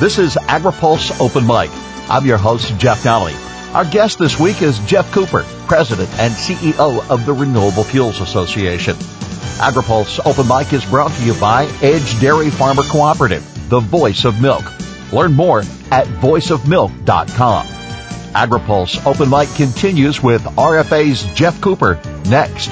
This is AgriPulse Open Mic. I'm your host, Jeff Nalley. Our guest this week is Jeff Cooper, President and CEO of the Renewable Fuels Association. AgriPulse Open Mic is brought to you by Edge Dairy Farmer Cooperative, the voice of milk. Learn more at voiceofmilk.com. AgriPulse Open Mic continues with RFA's Jeff Cooper next.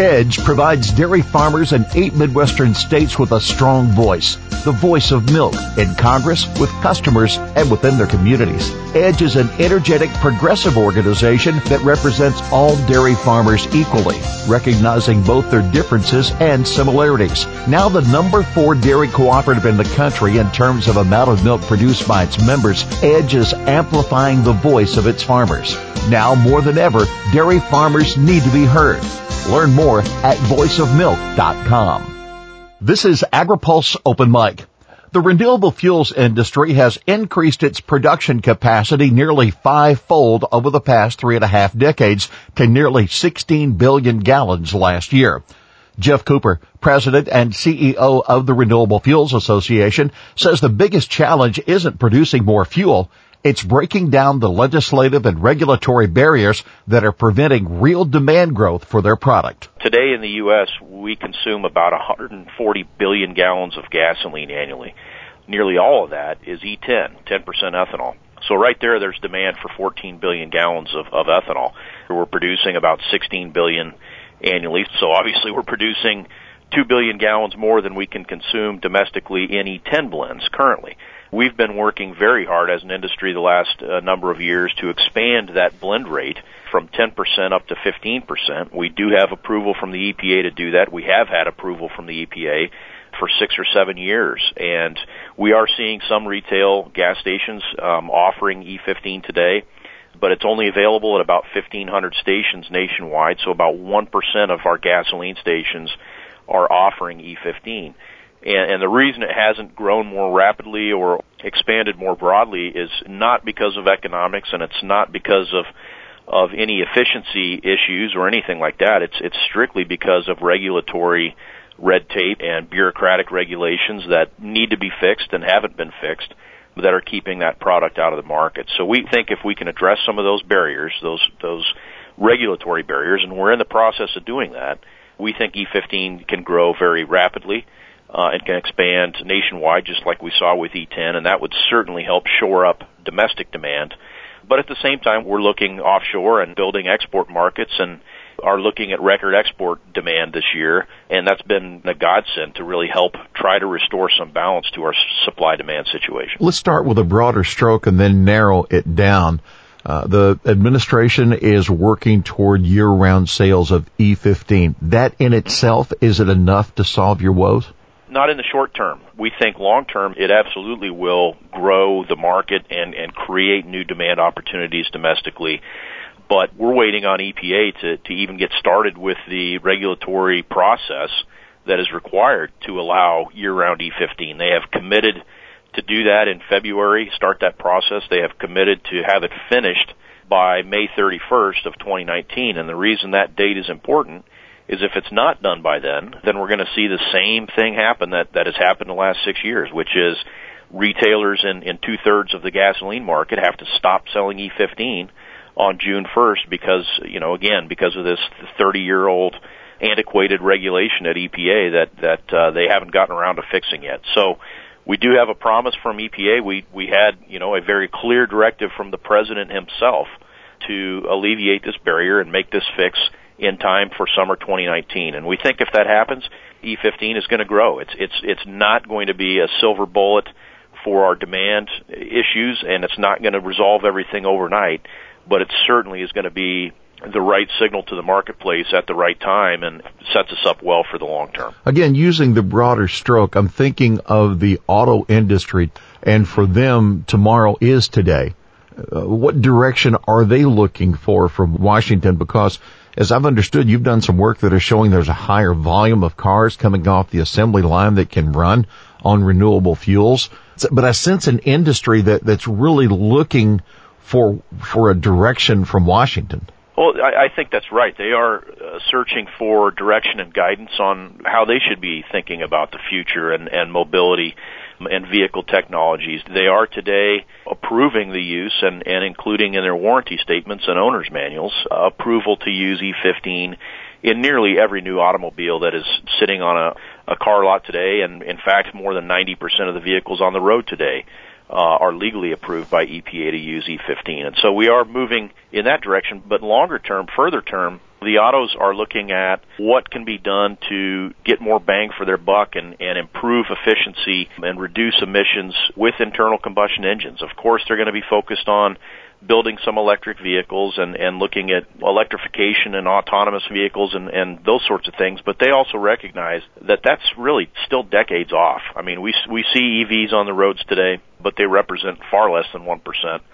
Edge provides dairy farmers in eight Midwestern states with a strong voice, the voice of milk in Congress, with customers, and within their communities. Edge is an energetic, progressive organization that represents all dairy farmers equally, recognizing both their differences and similarities. Now the number four dairy cooperative in the country in terms of amount of milk produced by its members, Edge is amplifying the voice of its farmers. Now more than ever, dairy farmers need to be heard. Learn more at voiceofmilk.com. This is AgriPulse Open Mic. The renewable fuels industry has increased its production capacity nearly fivefold over the past three and a half decades to nearly 16 billion gallons last year. Jeff Cooper, President and CEO of the Renewable Fuels Association, says the biggest challenge isn't producing more fuel, it's breaking down the legislative and regulatory barriers that are preventing real demand growth for their product. Today in the U.S., we consume about 140 billion gallons of gasoline annually. Nearly all of that is E10, 10% ethanol. So right there, there's demand for 14 billion gallons of, of ethanol. We're producing about 16 billion annually. So obviously we're producing 2 billion gallons more than we can consume domestically in E10 blends currently. We've been working very hard as an industry the last uh, number of years to expand that blend rate from 10% up to 15%. We do have approval from the EPA to do that. We have had approval from the EPA for six or seven years, and we are seeing some retail gas stations um, offering E15 today, but it's only available at about 1,500 stations nationwide. So about one percent of our gasoline stations are offering E15. And, and the reason it hasn't grown more rapidly or expanded more broadly is not because of economics and it's not because of of any efficiency issues or anything like that. It's it's strictly because of regulatory red tape and bureaucratic regulations that need to be fixed and haven't been fixed that are keeping that product out of the market. So we think if we can address some of those barriers, those those regulatory barriers, and we're in the process of doing that, we think E15 can grow very rapidly uh, and can expand nationwide, just like we saw with E10, and that would certainly help shore up domestic demand. But at the same time, we're looking offshore and building export markets and are looking at record export demand this year, and that's been a godsend to really help try to restore some balance to our supply demand situation. Let's start with a broader stroke and then narrow it down. Uh, the administration is working toward year-round sales of E15. That in itself, is it enough to solve your woes? Not in the short term. We think long term it absolutely will grow the market and, and create new demand opportunities domestically. But we're waiting on EPA to, to even get started with the regulatory process that is required to allow year-round E15. They have committed to do that in February, start that process. They have committed to have it finished by May 31st of 2019. And the reason that date is important is if it's not done by then, then we're going to see the same thing happen that, that has happened in the last six years, which is retailers in, in two thirds of the gasoline market have to stop selling E15 on June 1st because, you know, again, because of this 30 year old antiquated regulation at EPA that, that, uh, they haven't gotten around to fixing yet. So, we do have a promise from EPA. We, we had, you know, a very clear directive from the president himself to alleviate this barrier and make this fix in time for summer 2019. And we think if that happens, E15 is going to grow. It's it's it's not going to be a silver bullet for our demand issues, and it's not going to resolve everything overnight. But it certainly is going to be the right signal to the marketplace at the right time and sets us up well for the long term. Again, using the broader stroke, I'm thinking of the auto industry, and for them, tomorrow is today. Uh, what direction are they looking for from Washington? Because as I've understood, you've done some work that are showing there's a higher volume of cars coming off the assembly line that can run on renewable fuels. But I sense an industry that, that's really looking for, for a direction from Washington. Well, I, I think that's right. They are uh, searching for direction and guidance on how they should be thinking about the future and, and mobility and vehicle technologies. They are today approving the use and, and including in their warranty statements and owner's manuals uh, approval to use E15 in nearly every new automobile that is sitting on a, a car lot today, and in fact, more than 90% of the vehicles on the road today uh, are legally approved by EPA to use E15. And so we are moving in that direction, but longer term, further term, the autos are looking at what can be done to get more bang for their buck and, and improve efficiency and reduce emissions with internal combustion engines. Of course, they're going to be focused on building some electric vehicles and, and looking at electrification and autonomous vehicles and, and those sorts of things. But they also recognize that that's really still decades off. I mean, we, we see EVs on the roads today, but they represent far less than 1%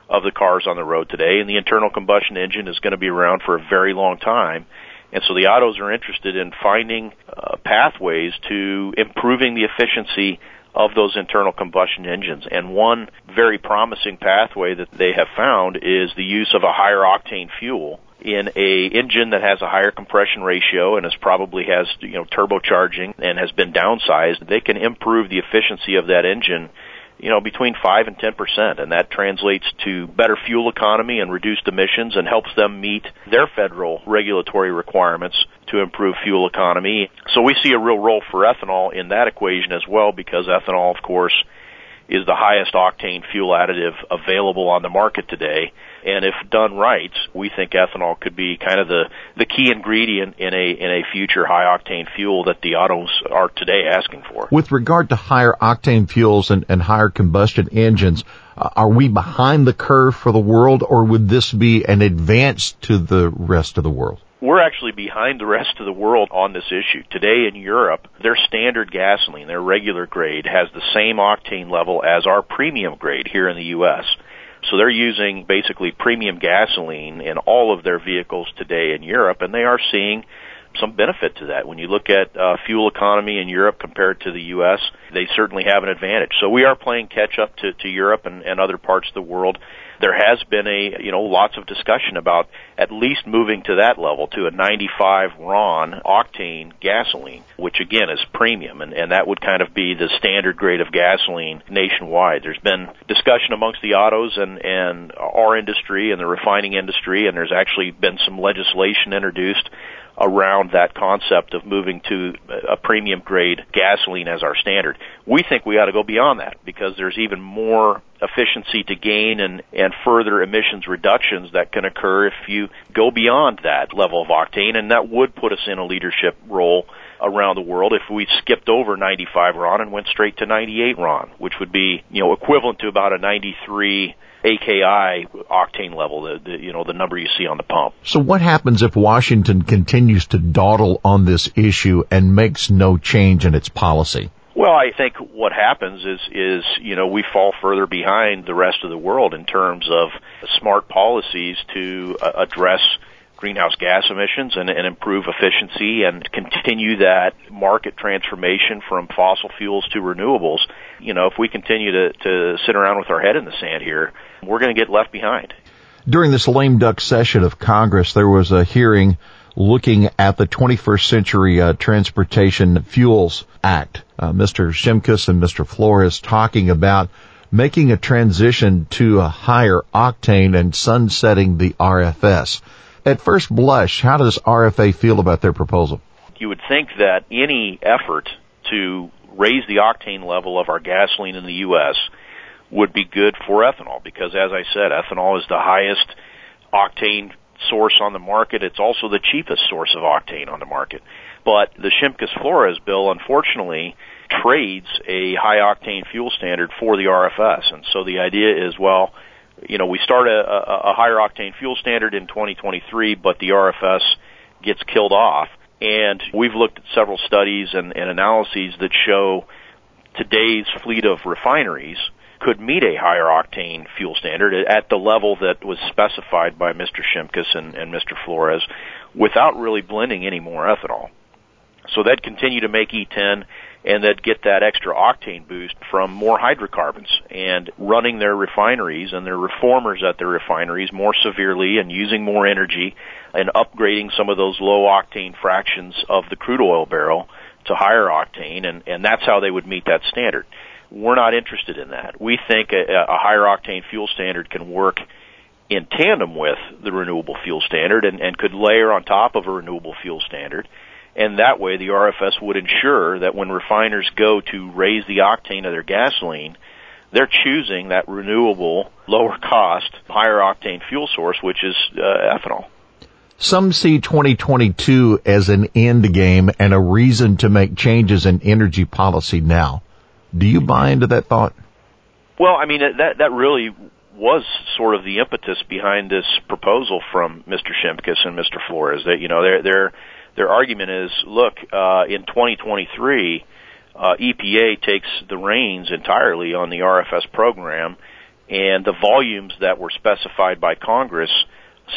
of the cars on the road today. And the internal combustion engine is going to be around for a very long time. And so the autos are interested in finding uh, pathways to improving the efficiency of those internal combustion engines. And one very promising pathway that they have found is the use of a higher octane fuel in a engine that has a higher compression ratio and is probably has you know turbocharging and has been downsized. They can improve the efficiency of that engine you know, between 5 and 10%, and that translates to better fuel economy and reduced emissions and helps them meet their federal regulatory requirements to improve fuel economy. So we see a real role for ethanol in that equation as well because ethanol, of course, is the highest octane fuel additive available on the market today. And if done right, we think ethanol could be kind of the, the key ingredient in a, in a future high octane fuel that the autos are today asking for. With regard to higher octane fuels and, and higher combustion engines, uh, are we behind the curve for the world or would this be an advance to the rest of the world? we're actually behind the rest of the world on this issue. Today in Europe, their standard gasoline, their regular grade, has the same octane level as our premium grade here in the U.S. So they're using basically premium gasoline in all of their vehicles today in Europe, and they are seeing some benefit to that. When you look at uh, fuel economy in Europe compared to the U.S., they certainly have an advantage. So we are playing catch up to, to Europe and, and other parts of the world there has been a you know lots of discussion about at least moving to that level to a 95 RON octane gasoline, which again is premium, and, and that would kind of be the standard grade of gasoline nationwide. There's been discussion amongst the autos and and our industry and the refining industry, and there's actually been some legislation introduced around that concept of moving to a premium grade gasoline as our standard. We think we ought to go beyond that because there's even more efficiency to gain and, and further emissions reductions that can occur if you go beyond that level of octane and that would put us in a leadership role around the world if we skipped over 95 RON and went straight to 98 RON, which would be, you know, equivalent to about a 93 AKI octane level, the, the, you know, the number you see on the pump. So what happens if Washington continues to dawdle on this issue and makes no change in its policy? Well, I think what happens is, is, you know, we fall further behind the rest of the world in terms of smart policies to uh, address greenhouse gas emissions and, and improve efficiency and continue that market transformation from fossil fuels to renewables. You know, if we continue to, to sit around with our head in the sand here, we're going to get left behind. During this lame duck session of Congress, there was a hearing looking at the 21st Century uh, Transportation Fuels Act. Uh, Mr. Shimkus and Mr. Flores talking about making a transition to a higher octane and sunsetting the RFS. At first blush, how does RFA feel about their proposal? You would think that any effort to raise the octane level of our gasoline in the U.S. would be good for ethanol because, as I said, ethanol is the highest octane source on the market. It's also the cheapest source of octane on the market. But the Shimkus Flores bill, unfortunately, trades a high octane fuel standard for the RFS. And so the idea is, well, you know, we start a, a, a higher octane fuel standard in 2023, but the RFS gets killed off. And we've looked at several studies and, and analyses that show today's fleet of refineries could meet a higher octane fuel standard at the level that was specified by Mr. Shimkus and, and Mr. Flores without really blending any more ethanol. So they'd continue to make E10 and they'd get that extra octane boost from more hydrocarbons and running their refineries and their reformers at their refineries more severely and using more energy and upgrading some of those low octane fractions of the crude oil barrel to higher octane and, and that's how they would meet that standard. We're not interested in that. We think a, a higher octane fuel standard can work in tandem with the renewable fuel standard and, and could layer on top of a renewable fuel standard. And that way the RFS would ensure that when refiners go to raise the octane of their gasoline, they're choosing that renewable, lower cost, higher octane fuel source, which is uh, ethanol. Some see 2022 as an end game and a reason to make changes in energy policy now. Do you buy into that thought? Well, I mean that that really was sort of the impetus behind this proposal from Mr. Shimkus and Mr. Flores. That you know their their their argument is, look, uh, in 2023, uh, EPA takes the reins entirely on the RFS program, and the volumes that were specified by Congress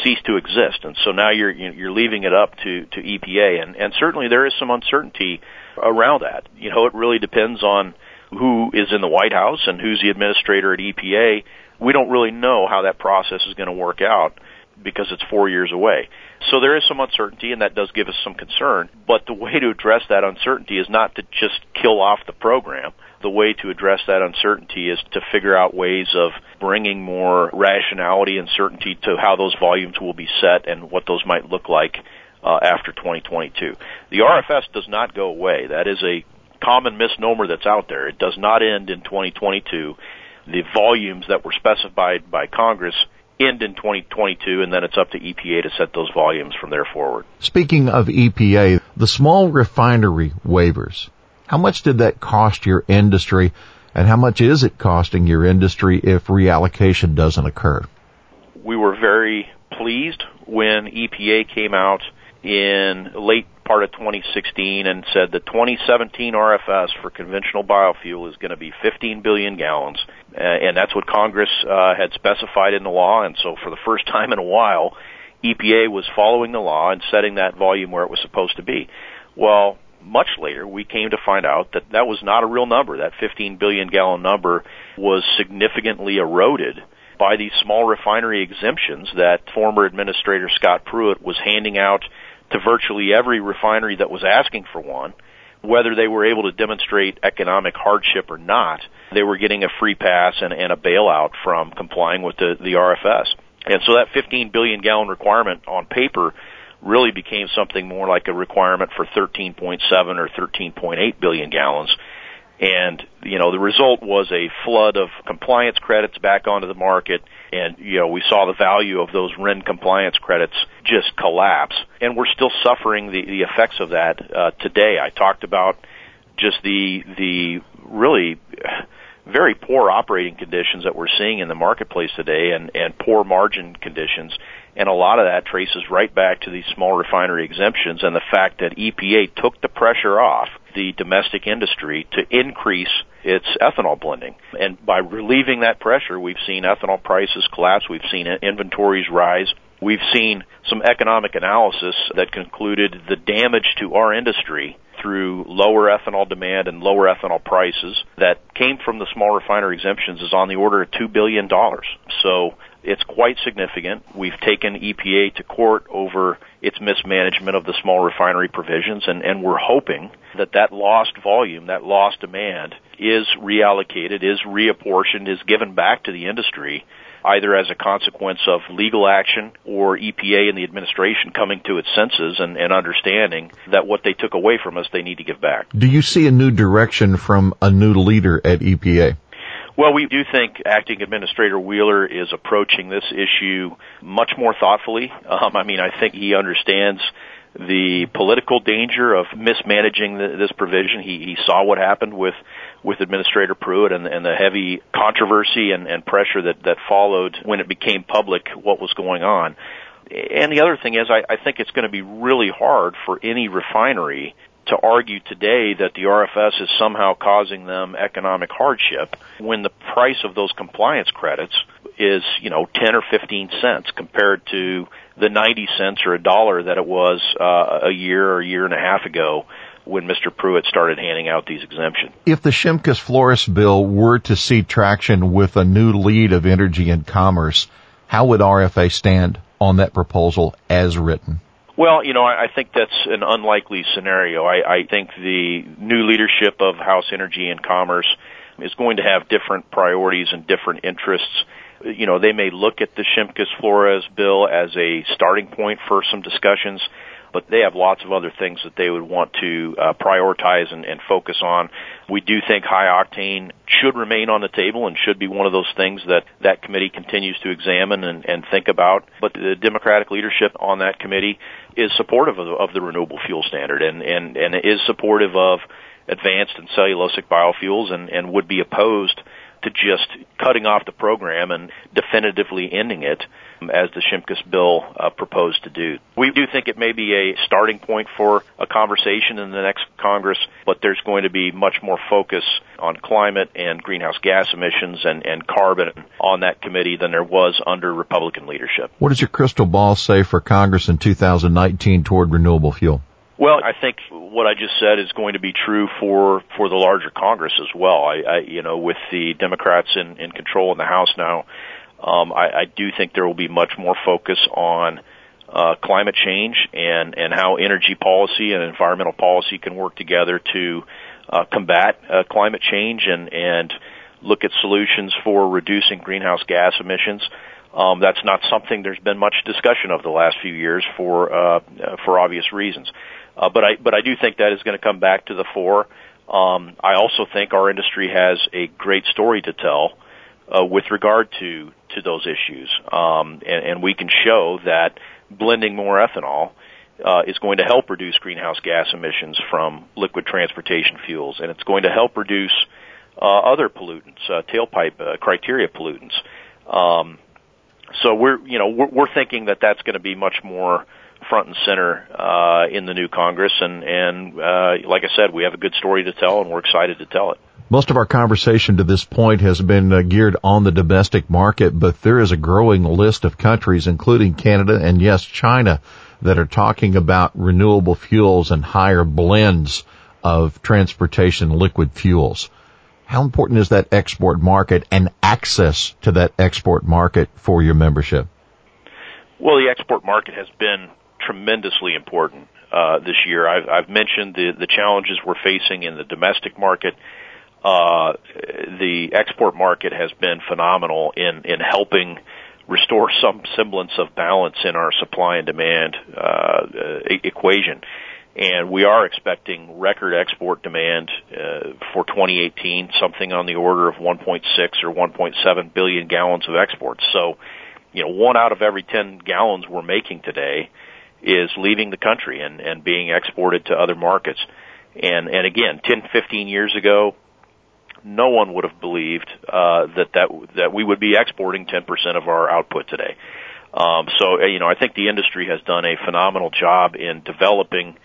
cease to exist. And so now you're you're leaving it up to to EPA, and and certainly there is some uncertainty around that. You know, it really depends on who is in the White House and who's the administrator at EPA. We don't really know how that process is going to work out because it's four years away. So there is some uncertainty, and that does give us some concern. But the way to address that uncertainty is not to just kill off the program. The way to address that uncertainty is to figure out ways of bringing more rationality and certainty to how those volumes will be set and what those might look like uh, after 2022. The RFS does not go away. That is a common misnomer that's out there. It does not end in 2022. The volumes that were specified by Congress end in 2022, and then it's up to EPA to set those volumes from there forward. Speaking of EPA, the small refinery waivers, how much did that cost your industry, and how much is it costing your industry if reallocation doesn't occur? We were very pleased when EPA came out in late part of 2016 and said the 2017 RFS for conventional biofuel is going to be 15 billion gallons, uh, and that's what Congress uh, had specified in the law. And so, for the first time in a while, EPA was following the law and setting that volume where it was supposed to be. Well, much later, we came to find out that that was not a real number. That 15 billion gallon number was significantly eroded by these small refinery exemptions that former Administrator Scott Pruitt was handing out to virtually every refinery that was asking for one, whether they were able to demonstrate economic hardship or not, they were getting a free pass and, and a bailout from complying with the, the RFS. And so that 15 billion gallon requirement on paper really became something more like a requirement for 13.7 or 13.8 billion gallons and, you know, the result was a flood of compliance credits back onto the market. And, you know, we saw the value of those RIN compliance credits just collapse. And we're still suffering the, the effects of that, uh, today. I talked about just the, the really very poor operating conditions that we're seeing in the marketplace today and, and poor margin conditions. And a lot of that traces right back to these small refinery exemptions and the fact that EPA took the pressure off the domestic industry to increase its ethanol blending. And by relieving that pressure, we've seen ethanol prices collapse, we've seen inventories rise, we've seen some economic analysis that concluded the damage to our industry through lower ethanol demand and lower ethanol prices that came from the small refinery exemptions is on the order of $2 billion. So it's quite significant. We've taken EPA to court over its mismanagement of the small refinery provisions, and, and we're hoping that that lost volume, that lost demand, is reallocated, is reapportioned, is given back to the industry, either as a consequence of legal action or EPA and the administration coming to its senses and, and understanding that what they took away from us, they need to give back. Do you see a new direction from a new leader at EPA? Well, we do think Acting Administrator Wheeler is approaching this issue much more thoughtfully. Um, I mean, I think he understands the political danger of mismanaging the, this provision. He, he saw what happened with with Administrator Pruitt and, and the heavy controversy and, and pressure that that followed when it became public what was going on. And the other thing is, I, I think it's going to be really hard for any refinery to argue today that the RFS is somehow causing them economic hardship when the price of those compliance credits is, you know, 10 or 15 cents compared to the 90 cents or a dollar that it was uh, a year or a year and a half ago when Mr. Pruitt started handing out these exemptions. If the Shimkus Flores bill were to see traction with a new lead of energy and commerce, how would RFA stand on that proposal as written? Well, you know, I, I think that's an unlikely scenario. I, I think the new leadership of House Energy and Commerce is going to have different priorities and different interests. You know, they may look at the Shimkus Flores bill as a starting point for some discussions but they have lots of other things that they would want to uh, prioritize and, and focus on. We do think high octane should remain on the table and should be one of those things that that committee continues to examine and, and think about. But the Democratic leadership on that committee is supportive of, of the renewable fuel standard and, and, and is supportive of advanced and cellulosic biofuels and, and would be opposed to just cutting off the program and definitively ending it as the Shimkus bill uh, proposed to do. We do think it may be a starting point for a conversation in the next Congress, but there's going to be much more focus on climate and greenhouse gas emissions and, and carbon on that committee than there was under Republican leadership. What does your crystal ball say for Congress in 2019 toward renewable fuel? Well, I think what I just said is going to be true for for the larger Congress as well. I, I you know, with the Democrats in, in control in the House now, um, I, I do think there will be much more focus on uh, climate change and and how energy policy and environmental policy can work together to uh, combat uh, climate change and and look at solutions for reducing greenhouse gas emissions. Um, that's not something there's been much discussion of the last few years for uh, for obvious reasons. Uh, but I but I do think that is going to come back to the fore. Um, I also think our industry has a great story to tell uh, with regard to to those issues, um, and, and we can show that blending more ethanol uh, is going to help reduce greenhouse gas emissions from liquid transportation fuels, and it's going to help reduce uh, other pollutants, uh, tailpipe uh, criteria pollutants. Um, so we're you know we're, we're thinking that that's going to be much more front and center uh, in the new Congress, and and uh, like I said, we have a good story to tell, and we're excited to tell it. Most of our conversation to this point has been uh, geared on the domestic market, but there is a growing list of countries, including Canada and yes, China, that are talking about renewable fuels and higher blends of transportation liquid fuels. How important is that export market and access to that export market for your membership? Well, the export market has been tremendously important uh, this year. I've, I've mentioned the, the challenges we're facing in the domestic market. Uh, the export market has been phenomenal in, in helping restore some semblance of balance in our supply and demand uh, equation. And we are expecting record export demand uh, for 2018, something on the order of 1.6 or 1.7 billion gallons of exports. So, you know, one out of every 10 gallons we're making today is leaving the country and, and being exported to other markets. And, and again, 10, 15 years ago, no one would have believed uh, that that that we would be exporting 10% of our output today. Um, so, uh, you know, I think the industry has done a phenomenal job in developing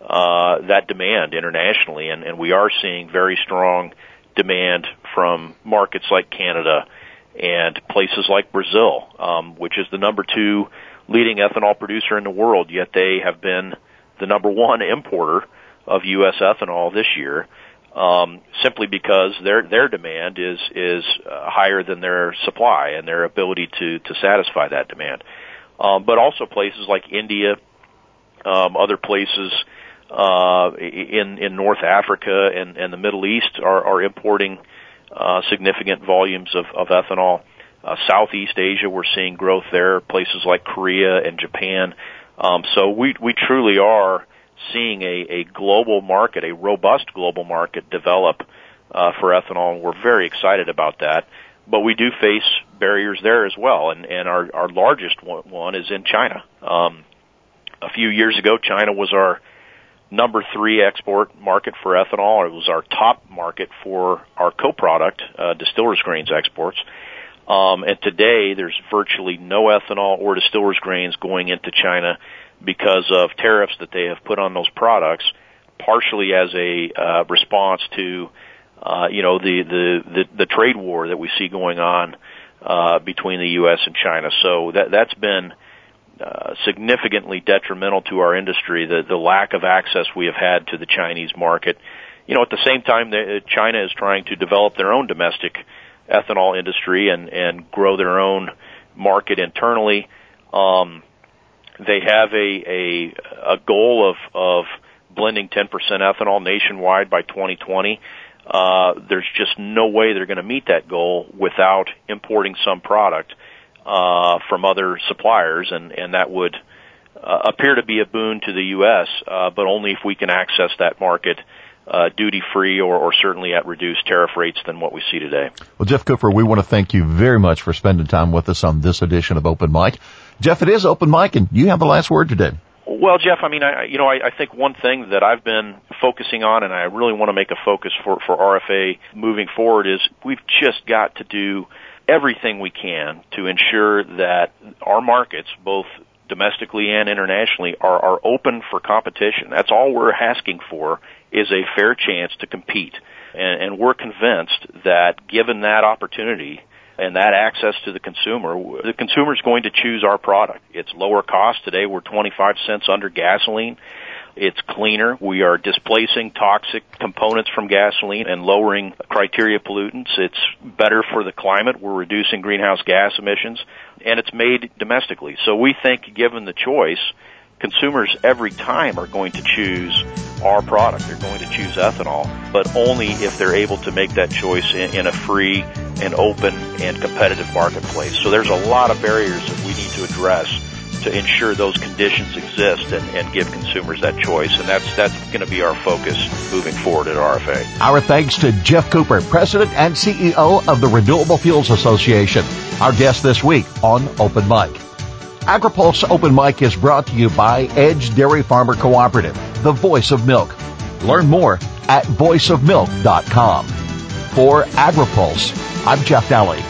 uh, that demand internationally, and, and we are seeing very strong demand from markets like Canada and places like Brazil, um, which is the number two leading ethanol producer in the world, yet they have been the number one importer of U.S. ethanol this year, um, simply because their their demand is is uh, higher than their supply and their ability to to satisfy that demand. Um, but also places like India, um, other places uh, in in North Africa and, and the Middle East are, are importing uh, significant volumes of, of ethanol. Uh, Southeast Asia, we're seeing growth there. Places like Korea and Japan. Um, so we we truly are seeing a, a global market, a robust global market develop uh, for ethanol, and we're very excited about that. But we do face barriers there as well, and, and our, our largest one, is in China. Um, a few years ago, China was our number three export market for ethanol. It was our top market for our co-product, uh, distillers grains exports. Um, and today, there's virtually no ethanol or distillers grains going into China because of tariffs that they have put on those products, partially as a uh, response to, uh, you know, the, the the the trade war that we see going on uh, between the U.S. and China. So that that's been uh, significantly detrimental to our industry. The the lack of access we have had to the Chinese market. You know, at the same time, the, China is trying to develop their own domestic ethanol industry and and grow their own market internally. Um, they have a a a goal of of blending 10% ethanol nationwide by 2020. Uh, there's just no way they're going to meet that goal without importing some product uh, from other suppliers, and and that would uh, appear to be a boon to the U.S., uh, but only if we can access that market uh, duty free or, or certainly at reduced tariff rates than what we see today. Well, Jeff Cooper, we want to thank you very much for spending time with us on this edition of Open Mic. Jeff, it is Open Mic, and you have the last word today. Well, Jeff, I mean, I, you know, I, I think one thing that I've been focusing on, and I really want to make a focus for, for RFA moving forward, is we've just got to do everything we can to ensure that our markets, both domestically and internationally, are, are open for competition. That's all we're asking for is a fair chance to compete. And, and we're convinced that given that opportunity, and that access to the consumer, the consumer is going to choose our product. It's lower cost. Today we're 25 cents under gasoline. It's cleaner. We are displacing toxic components from gasoline and lowering criteria pollutants. It's better for the climate. We're reducing greenhouse gas emissions and it's made domestically. So we think given the choice, consumers every time are going to choose our product. They're going to choose ethanol, but only if they're able to make that choice in, in a free and open and competitive marketplace. So there's a lot of barriers that we need to address to ensure those conditions exist and, and give consumers that choice. And that's, that's going to be our focus moving forward at RFA. Our thanks to Jeff Cooper, President and CEO of the Renewable Fuels Association, our guest this week on Open Mic. AgriPulse Open Mic is brought to you by Edge Dairy Farmer Cooperative, the voice of milk. Learn more at voiceofmilk.com. For AgriPulse, I'm Jeff Nalley.